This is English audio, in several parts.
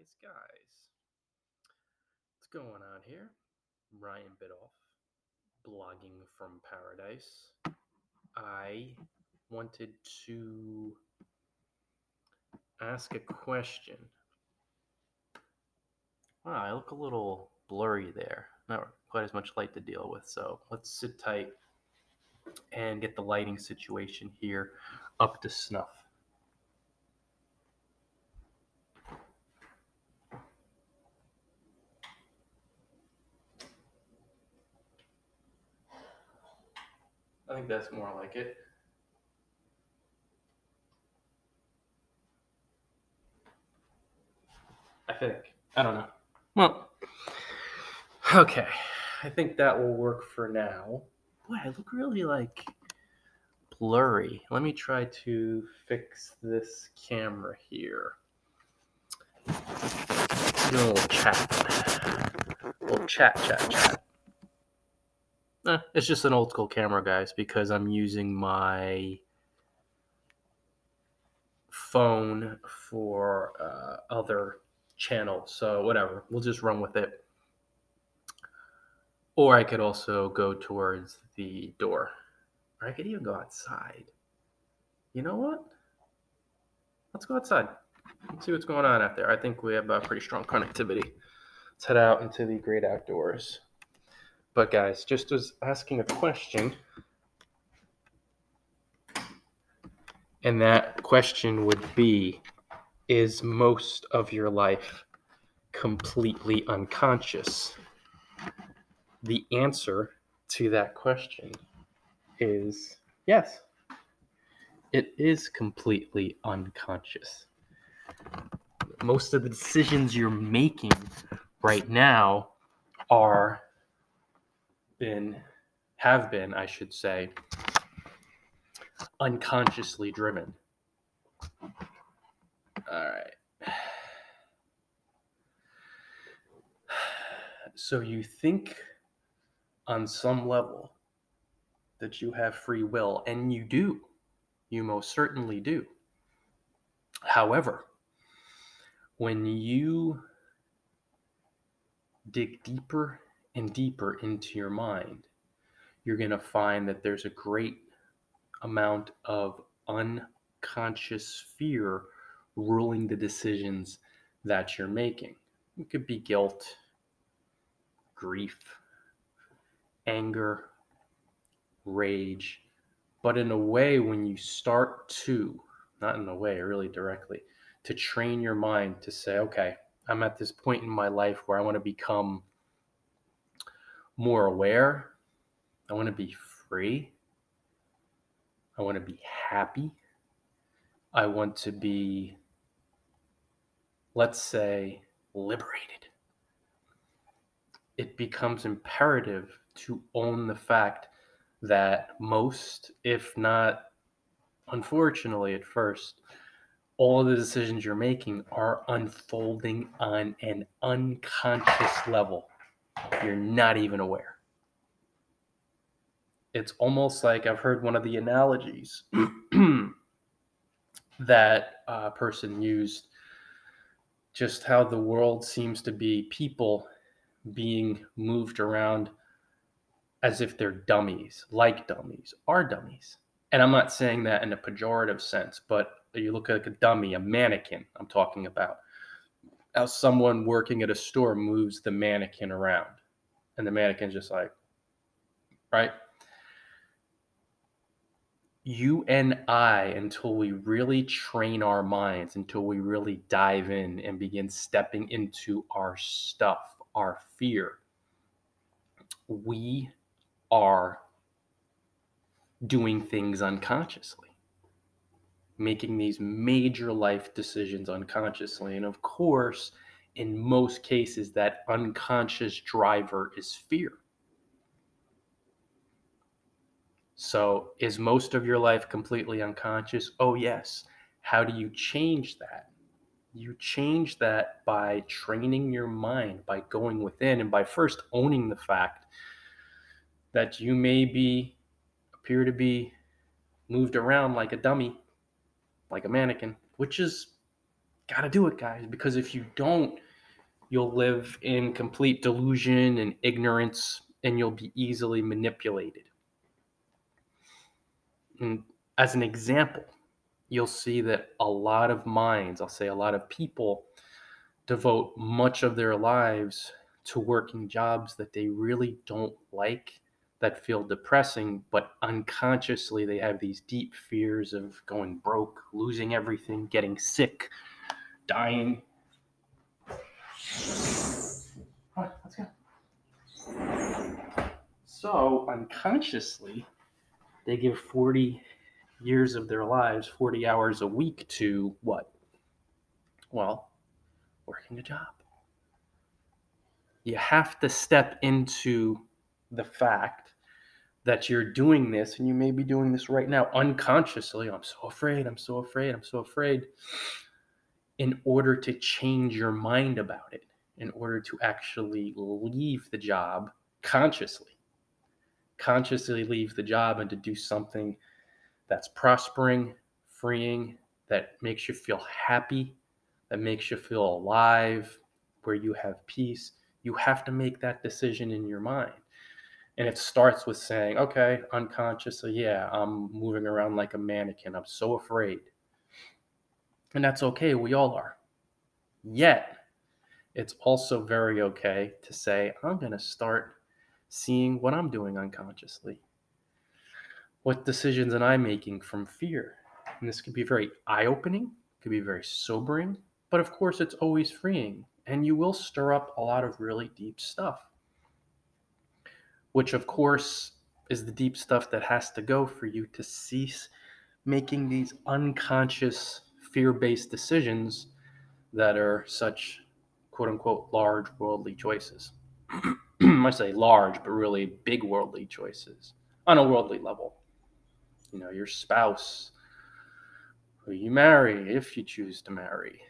guys, guys. What's going on here? Ryan Biddulph, blogging from paradise. I wanted to ask a question. Wow, I look a little blurry there. Not quite as much light to deal with, so let's sit tight and get the lighting situation here up to snuff. I think that's more like it. I think. I don't know. Well, okay. I think that will work for now. Boy, I look really like blurry. Let me try to fix this camera here. Do a little chat. A little chat, chat, chat. Eh, it's just an old school camera, guys, because I'm using my phone for uh, other channels. So, whatever, we'll just run with it. Or I could also go towards the door. Or I could even go outside. You know what? Let's go outside. Let's see what's going on out there. I think we have a pretty strong connectivity. Let's head out into the great outdoors. But guys, just was asking a question. And that question would be Is most of your life completely unconscious? The answer to that question is yes. It is completely unconscious. Most of the decisions you're making right now are been have been, I should say, unconsciously driven. All right. So you think on some level that you have free will, and you do. You most certainly do. However, when you dig deeper and deeper into your mind, you're going to find that there's a great amount of unconscious fear ruling the decisions that you're making. It could be guilt, grief, anger, rage. But in a way, when you start to, not in a way, really directly, to train your mind to say, okay, I'm at this point in my life where I want to become more aware. I want to be free. I want to be happy. I want to be, let's say, liberated. It becomes imperative to own the fact that most, if not unfortunately at first, all of the decisions you're making are unfolding on an unconscious level you're not even aware. It's almost like I've heard one of the analogies that person used just how the world seems to be people being moved around as if they're dummies, like dummies, are dummies. And I'm not saying that in a pejorative sense, but you look like a dummy, a mannequin, I'm talking about how someone working at a store moves the mannequin around. And the mannequin's just like right? You and i until we really train our minds until we really dive in and begin stepping into our stuff our fear we are doing things unconsciously making these major life decisions unconsciously. And of course, in most cases, that unconscious driver is fear. So, is most of your life completely unconscious? Oh, yes. How do you change that? You change that by training your mind, by going within, and by first owning the fact that you may be appear to be moved around like a dummy like a mannequin, which is Got to do it, guys, because if you don't, you'll live in complete delusion and ignorance and you'll be easily manipulated. And as an example, you'll see that a lot of minds, I'll say a lot of people, devote much of their lives to working jobs that they really don't like, that feel depressing, but unconsciously they have these deep fears of going broke, losing everything, getting sick, dying. Let's go. So unconsciously, they give 40 years of their lives, 40 hours a week to what? Well, working a job. You have to step into the fact that you're doing this, and you may be doing this right now unconsciously. I'm so afraid, I'm so afraid, I'm so afraid. In order to change your mind about it, in order to actually leave the job consciously, consciously leave the job and to do something that's prospering, freeing, that makes you feel happy, that makes you feel alive, where you have peace, you have to make that decision in your mind. And it starts with saying, okay, unconsciously, yeah, I'm moving around like a mannequin. I'm so afraid. And that's okay. We all are. Yet, it's also very okay to say, I'm going to start seeing what I'm doing unconsciously. What decisions am I making from fear? And this could be very eye opening, could be very sobering, but of course, it's always freeing. And you will stir up a lot of really deep stuff, which, of course, is the deep stuff that has to go for you to cease making these unconscious fear based decisions that are such quote unquote large worldly choices. I say large, but really big worldly choices on a worldly level. You know, your spouse, who you marry, if you choose to marry,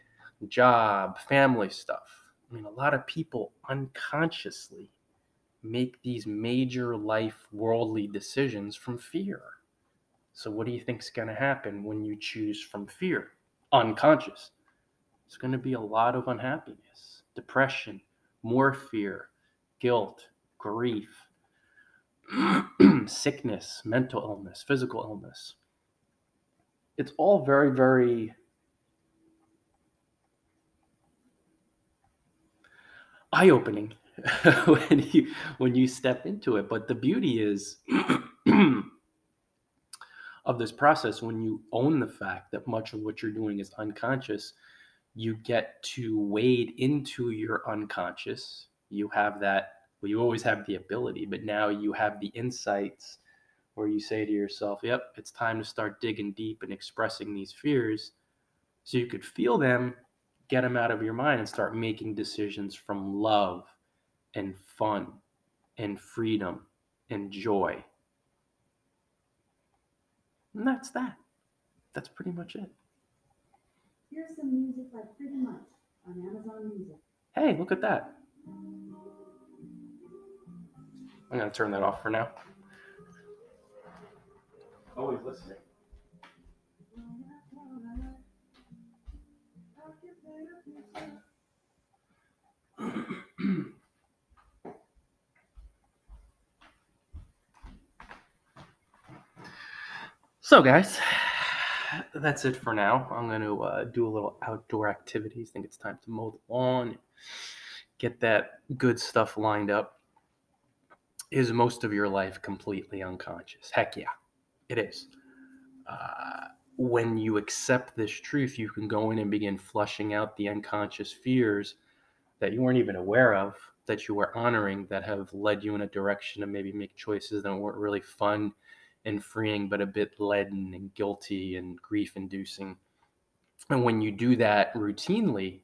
job, family stuff. I mean, a lot of people unconsciously make these major life worldly decisions from fear. So, what do you think is going to happen when you choose from fear? Unconscious. It's going to be a lot of unhappiness, depression, more fear, guilt, grief, sickness, mental illness, physical illness. It's all very, very eye-opening when you when you step into it. But the beauty is of this process when you own the fact that much of what you're doing is unconscious, you get to wade into your unconscious. You have that well, you always have the ability, but now you have the insights where you say to yourself, yep, it's time to start digging deep and expressing these fears so you could feel them, get them out of your mind, and start making decisions from love and fun and freedom and joy. And that's that. That's pretty much it. Here's some music by Pretty Much on Amazon Music. Hey, look at that. I'm going to turn that off for now. Always listening. So, guys, that's it for now. I'm going to uh, do a little outdoor activities. I think it's time to mow the lawn, get that good stuff lined up is most of your life completely unconscious? Heck yeah, it is. Uh, when you accept this truth, you can go in and begin flushing out the unconscious fears that you weren't even aware of, that you were honoring, that have led you in a direction to maybe make choices that weren't really fun and freeing, but a bit leaden and guilty and grief inducing. And when you do that routinely,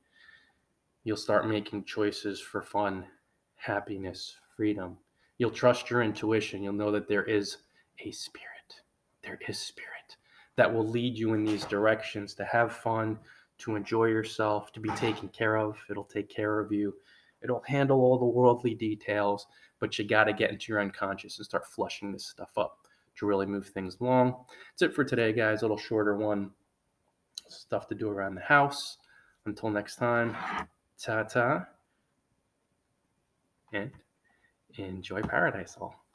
you'll start making choices for fun, happiness, freedom, You'll trust your intuition. You'll know that there is a spirit. There is spirit that will lead you in these directions to have fun, to enjoy yourself, to be taken care of. It'll take care of you. It'll handle all the worldly details, but you got to get into your unconscious and start flushing this stuff up to really move things along. That's it for today, guys. A little shorter one. Stuff to do around the house. Until next time, ta ta. And enjoy paradise all.